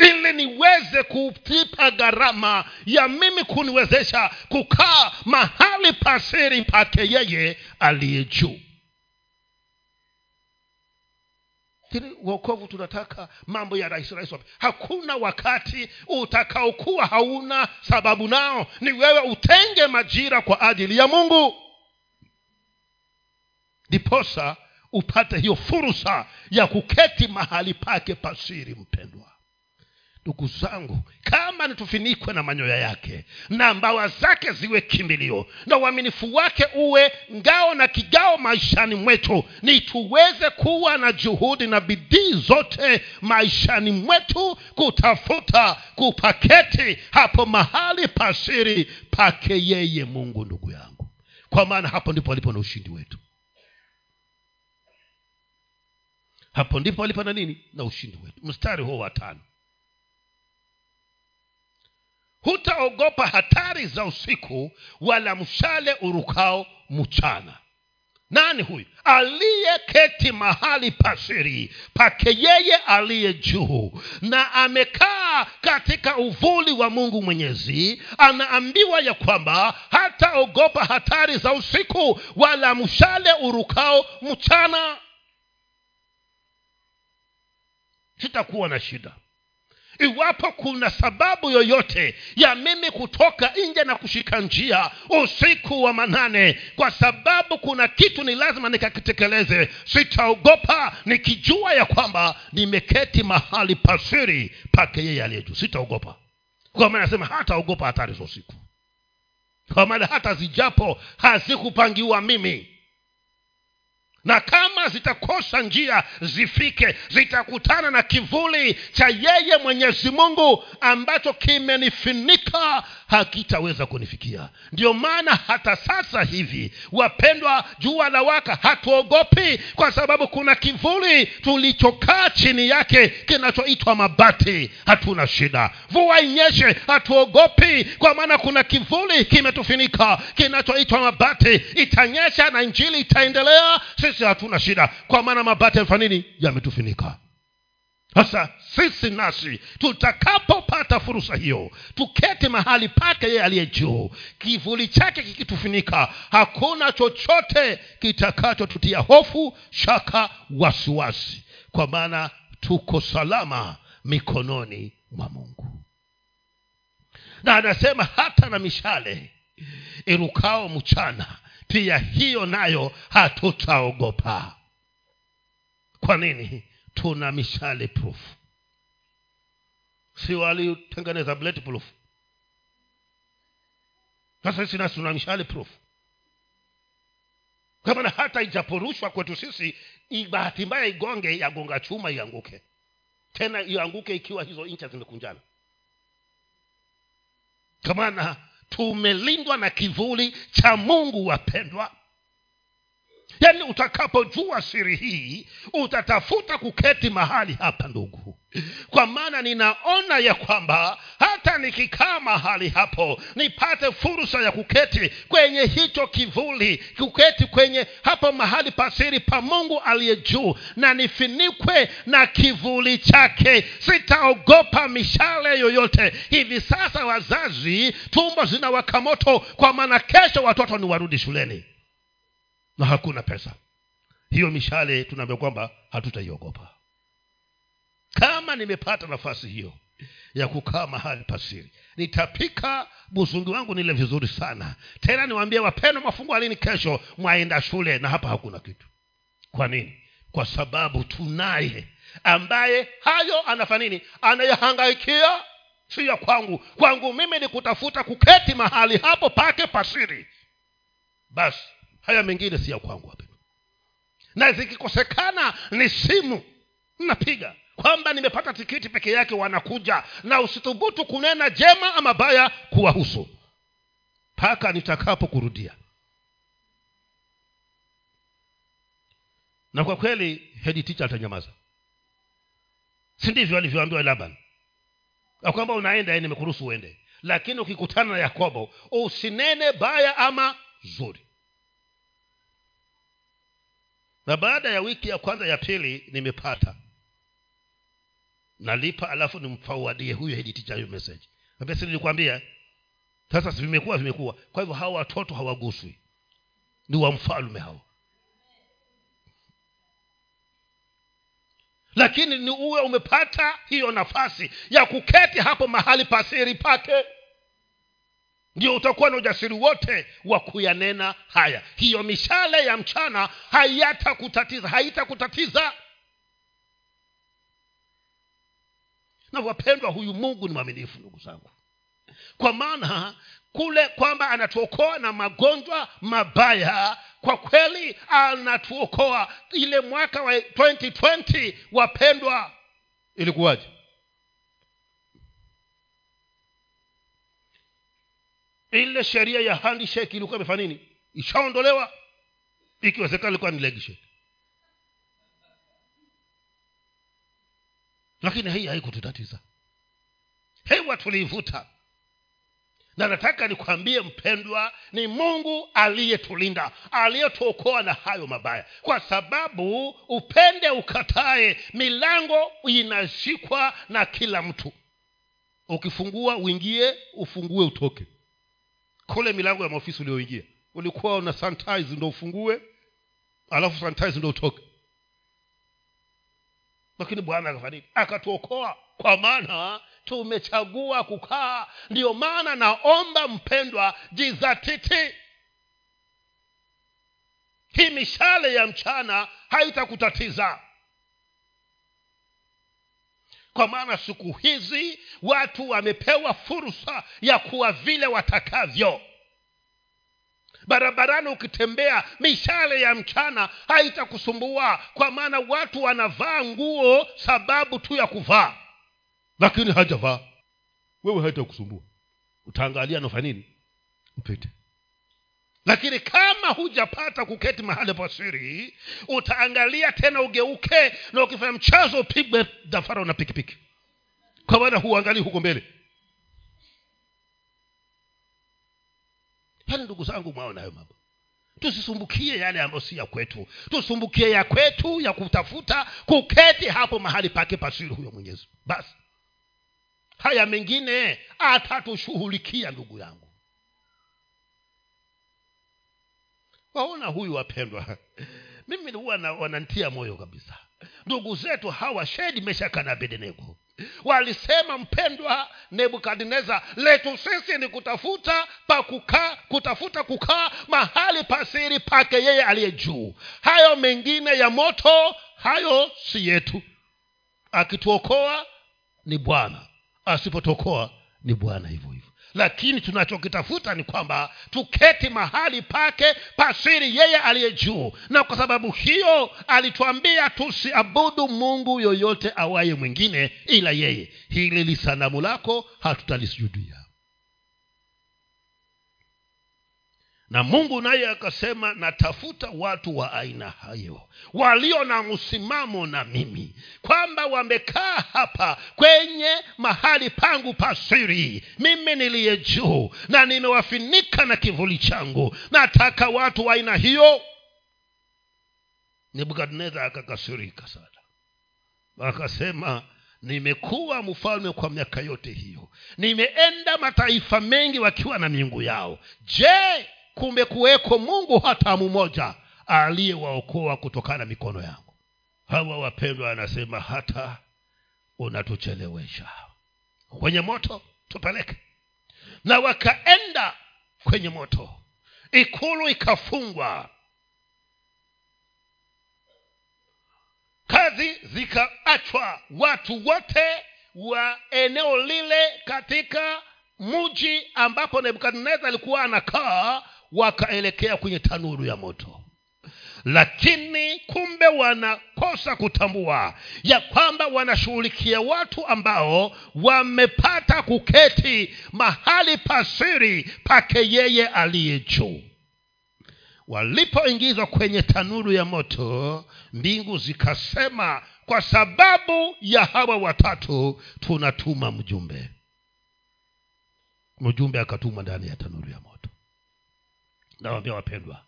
ili niweze kulipa gharama ya mimi kuniwezesha kukaa mahali pasiri pake yeye aliye juu. Lakini uokovu tunataka mambo ya rahisi rahisi hakuna wakati utakaokuwa hauna sababu nao. Ni wewe utenge majira kwa ajili ya mungu. Ndiposa upate hiyo fursa ya kuketi mahali pake pasiri mpendwa ndugu zangu kama nitufinikwe na manyoya yake na mbawa zake ziwe kimbilio na uaminifu wake uwe ngao na kigao maishani mwetu ni tuweze kuwa na juhudi na bidii zote maishani mwetu kutafuta kupaketi hapo mahali pasiri pake yeye mungu ndugu yangu. Kwa maana hapo ndipo alipo na ushindi wetu. Hapo ndipo alipo na nini? Na ushindi wetu. Mstari huo wa tano hutaogopa hatari za usiku wala mshale urukao mchana. Nani huyu? Aliyeketi mahali pasiri pake yeye aliye juu na amekaa katika uvuli wa mungu mwenyezi anaambiwa ya kwamba hataogopa hatari za usiku wala mshale urukao mchana. Sitakuwa na shida iwapo kuna sababu yoyote ya mimi kutoka nje na kushika njia usiku wa manane kwa sababu kuna kitu ni lazima nikakitekeleze sitaogopa nikijua ya kwamba nimeketi mahali pasiri pake yeye aliye juu. Sitaogopa. Kwa maana nasema hataogopa hatari za usiku. Kwa maana hata zijapo hazikupangiwa mimi na kama zitakosa njia zifike zitakutana na kivuli cha yeye mwenyezi mungu ambacho kimenifinika hakitaweza kunifikia. Ndio maana hata sasa hivi wapendwa jua la waka hatuogopi kwa sababu kuna kivuli tulichokaa chini yake kinachoitwa mabati. Hatuna shida. Vua inyeshe hatuogopi kwa maana kuna kivuli kimetufinika kinachoitwa mabati. Itanyesha na injili itaendelea. Sisi hatuna shida. Kwa maana mabati yamefanya nini? Yametufinika sasa sisi nasi tutakapopata fursa hiyo tuketi mahali pake yeye aliye juu kivuli chake kikitufunika hakuna chochote kitakachotutia hofu shaka wasiwasi kwa maana tuko salama mikononi mwa mungu. Na anasema hata na mishale irukao mchana pia hiyo nayo hatutaogopa. Kwa nini tuna mishale proof. Si walitengeneza bullet proof. Sasa sisi nasi tuna mishale proof. Kwa maana hata ijaporushwa kwetu sisi bahati mbaya igonge yagonga chuma ianguke. Tena ianguke ikiwa hizo ncha zimekunjana. Kwa maana tumelindwa na kivuli cha mungu wapendwa yaani utakapojua siri hii utatafuta kuketi mahali hapa ndugu. Kwa maana ninaona ya kwamba hata nikikaa mahali hapo nipate fursa ya kuketi kwenye hicho kivuli kuketi kwenye hapo mahali pasiri pa mungu aliye juu na nifinikwe na kivuli chake. Sitaogopa mishale yoyote. Hivi sasa wazazi tumbo zinawaka moto kwa maana kesho watoto ni warudi shuleni na hakuna pesa. Hiyo mishale tunaambia kwamba hatutaiogopa kama nimepata nafasi hiyo ya kukaa mahali pasiri nitapika busungi wangu nile vizuri sana. Tena niwaambie wapendwa mafungu alini kesho? Mwaenda shule na hapa hakuna kitu. Kwa nini? Kwa sababu tunaye ambaye hayo anafanya nini? Anayehangaikia si ya kwangu. Kwangu mimi ni kutafuta kuketi mahali hapo pake pasiri basi haya mengine si ya kwangu wapendwa na zikikosekana ni simu. Napiga. Kwamba nimepata tikiti peke yake wanakuja. Na usithubutu kunena jema ama baya kuwahusu. Mpaka nitakapo kurudia na kwa kweli hedi ticha atanyamaza. Si ndivyo alivyoambiwa laban? Ya kwamba unaenda nimekuruhusu uende. Lakini ukikutana na yakobo usinene baya ama zuri na baada ya wiki ya kwanza ya pili nimepata. Nalipa alafu nimfawadie huyo hediticha hiyo message. Si nilikwambia? Sasa vimekuwa vimekuwa. Kwa hivyo hawa watoto hawaguswi. Ni wa mfalme hao lakini ni uwe umepata hiyo nafasi ya kuketi hapo mahali pasiri pake ndio utakuwa na ujasiri wote wa kuyanena haya. Hiyo mishale ya mchana hayatakutatiza haitakutatiza. Na wapendwa huyu mungu ni mwaminifu ndugu zangu. Kwa maana kule kwamba anatuokoa na magonjwa mabaya kwa kweli anatuokoa. Ile mwaka wa 2020 wapendwa ilikuwaje ile sheria ya handshake ilikuwa imefanya nini? Ishaondolewa? Ikiwezekana ilikuwa ni legshake lakini hii haikututatiza. Hewa tuliivuta na nataka nikwambie mpendwa ni mungu aliyetulinda aliyetuokoa na hayo mabaya. Kwa sababu upende ukatae milango inashikwa na kila mtu. Ukifungua uingie ufungue utoke kule milango ya maofisi ulioingia ulikuwa una sanitize ndo ufungue alafu sanitize ndo utoke. Lakini bwana akafanini akatuokoa. Kwa maana tumechagua kukaa. Ndiyo maana naomba mpendwa jizatiti. Hii mishale ya mchana haitakutatiza kwa maana siku hizi watu wamepewa fursa ya kuwa vile watakavyo. Barabarani ukitembea mishale ya mchana haitakusumbua kwa maana watu wanavaa nguo sababu tu ya kuvaa. Lakini hajavaa. Wewe haitakusumbua. Utaangalia nafanini mpite lakini kama hujapata kuketi mahali pasiri utaangalia tena ugeuke na ukifanya mchezo upigwe dafara na pikipiki. Kwa maana huangalii huko mbele. Pale ndugu zangu mwaona hayo mambo. Tusisumbukie yale ambayo si ya kwetu. Tusumbukie ya kwetu ya kutafuta kuketi hapo mahali pake pasiri huyo mwenyezi. Basi. Haya mengine atatushughulikia ndugu yangu waona huyu wapendwa. Mimi huwa wanantia moyo kabisa. Ndugu zetu hawa shedi meshaka na abednego. Walisema mpendwa nebukadnezar letu sisi ni kutafuta pa kukaa kutafuta kukaa mahali pasiri pake yeye aliye juu. Hayo mengine ya moto hayo si yetu. Akituokoa ni bwana asipotokoa ni bwana hivyo lakini tunachokitafuta ni kwamba tuketi mahali pake pasiri yeye aliye juu. Na kwa sababu hiyo alituambia tusiabudu mungu yoyote awaye mwingine ila yeye. Hili lisanamu lako hatutalisujudia na mungu naye akasema natafuta watu wa aina hayo walio na msimamo na mimi kwamba wamekaa hapa kwenye mahali pangu pasiri mimi niliye juu na nimewafinika na kivuli changu. Nataka watu wa aina hiyo. Nebukadnezar akakasirika sana. Akasema nimekuwa mfalme kwa miaka yote hiyo. Nimeenda mataifa mengi wakiwa na miungu yao. Je kumekuweko mungu hata mmoja aliyewaokoa kutokana mikono yangu. Hawa wapendwa anasema hata unatuchelewesha. Kwenye moto tupeleke. Na wakaenda kwenye moto. Ikulu ikafungwa. Kazi zikaachwa. Watu wote wa eneo lile katika mji ambapo nebukadnezar alikuwa anakaa wakaelekea kwenye tanuru ya moto. Lakini kumbe wanakosa kutambua ya kwamba wanashughulikia watu ambao wamepata kuketi mahali pasiri pake yeye aliye juu. Walipoingizwa kwenye tanuru ya moto mbingu zikasema kwa sababu ya hawa watatu tunatuma mjumbe. Mjumbe akatumwa ndani ya tanuru ya moto nawambia wapendwa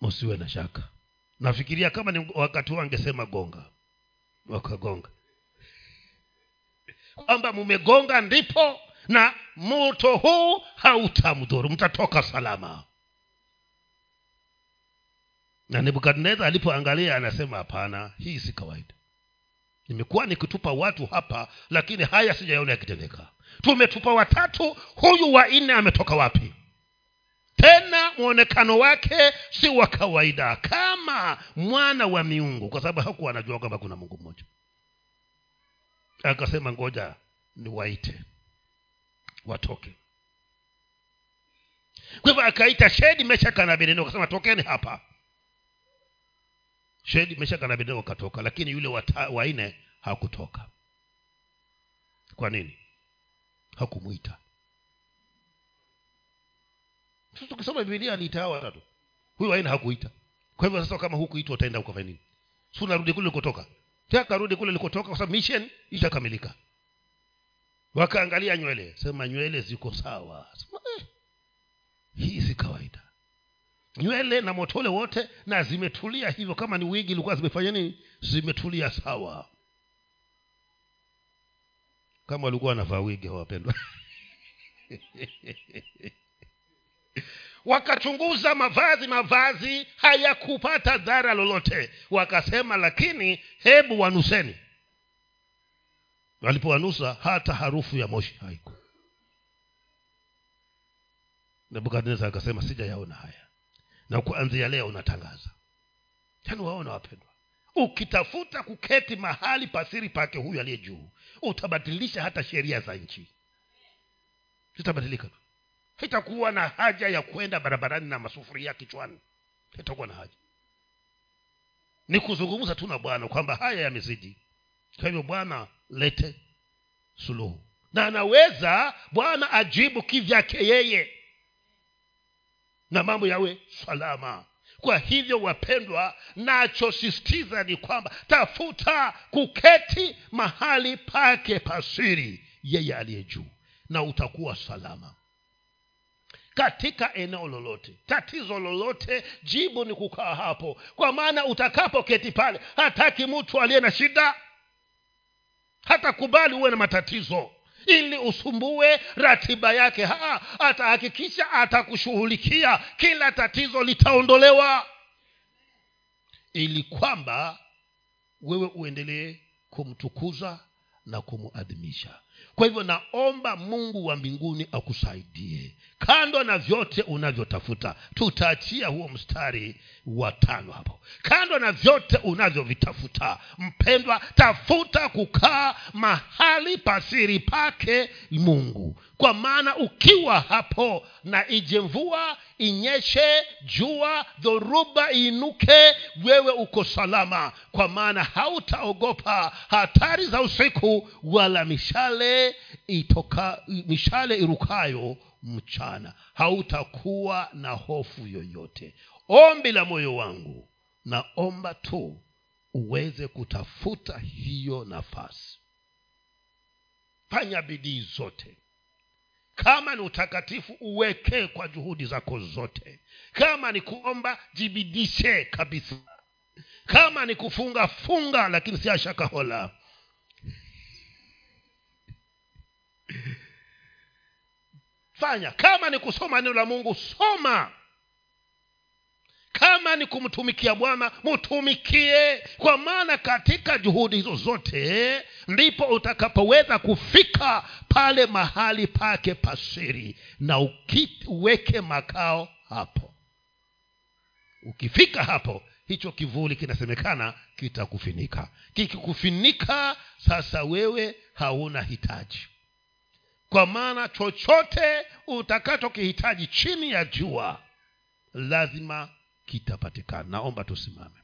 msiwe na shaka. Nafikiria kama ni wakati huo angesema gonga wakagonga. Kwamba mumegonga ndipo na moto huu hautamdhuru mtatoka salama. Na nebukadnezar alipoangalia anasema hapana hii si kawaida. Nimekuwa nikitupa watu hapa lakini haya sijaona yakitendeka tumetupa watatu huyu wa nne ametoka wapi? Tena mwonekano wake si wa kawaida kama mwana wa miungu kwa sababu hakuwa anajua kwamba kuna mungu mmoja. Akasema ngoja niwaite watoke. Kwa hivyo akaita shedi meshaka na abednego akasema tokeni hapa. Shedi meshaka na abednego akatoka lakini yule wanne hakutoka. Kwa nini hakumwita sasa bibilia aliita huyu aina hakuita. Kwa hivyo sasa kama hukuitwa utaenda ukafanya nini? Si unarudi kule ulikotoka? Takarudi kule ulikotoka kwa sababu mission itakamilika. Wakaangalia nywele. Sema nywele ziko sawa. Sema, eh, hii si kawaida. Nywele na motole wote na zimetulia hivyo. Kama ni wigi ilikuwa zimefanya nini? Zimetulia sawa kama walikuwa wanavaa wigi hawapendwa. Wakachunguza mavazi mavazi hayakupata dhara lolote. Wakasema lakini hebu wanuseni. Walipowanusa hata harufu ya moshi haiku nebukadnezar akasema sijayaona haya. Na kuanzia leo unatangaza. Yani waona wapendwa ukitafuta kuketi mahali pasiri pake huyu aliye juu utabadilisha hata sheria za nchi. Zitabadilika tu. Hitakuwa na haja ya kwenda barabarani na masufuria kichwani. Hitakuwa na haja. Ni kuzungumza tu na bwana kwamba haya yamezidi. Kwa hivyo bwana lete suluhu. Na anaweza bwana ajibu kivyake yeye. Na mambo yawe salama kwa hivyo wapendwa nachosisitiza ni kwamba tafuta kuketi mahali pake pasiri yeye aliye juu na utakuwa salama. Katika eneo lolote tatizo lolote jibu ni kukaa hapo. Kwa maana utakapoketi pale hataki mtu aliye na shida hatakubali uwe na matatizo ili usumbue ratiba yake. Ha, atahakikisha atakushughulikia. Kila tatizo litaondolewa. Ili kwamba wewe uendelee kumtukuza na kumuadhimisha kwa hivyo naomba mungu wa mbinguni akusaidie. Kando na vyote unavyotafuta tutaachia huo mstari wa tano hapo. Kando na vyote unavyovitafuta mpendwa tafuta kukaa mahali pasiri pake mungu kwa maana ukiwa hapo na ije mvua inyeshe jua dhoruba iinuke wewe uko salama. Kwa maana hautaogopa hatari za usiku wala mishale itoka mishale irukayo mchana. Hautakuwa na hofu yoyote. Ombi la moyo wangu naomba tu uweze kutafuta hiyo nafasi. Fanya bidii zote kama ni utakatifu uwekee kwa juhudi zako zote. Kama ni kuomba jibidishe kabisa. Kama ni kufunga funga lakini si ashakahola fanya. Kama ni kusoma neno la mungu soma kama ni kumtumikia bwana mtumikie kwa maana katika juhudi hizo zote ndipo utakapoweza kufika pale mahali pake pasiri na uweke makao hapo. Ukifika hapo hicho kivuli kinasemekana kitakufinika. Kikikufinika sasa wewe hauna hitaji. Kwa maana chochote utakachokihitaji chini ya jua lazima kitapatikana. Naomba tusimame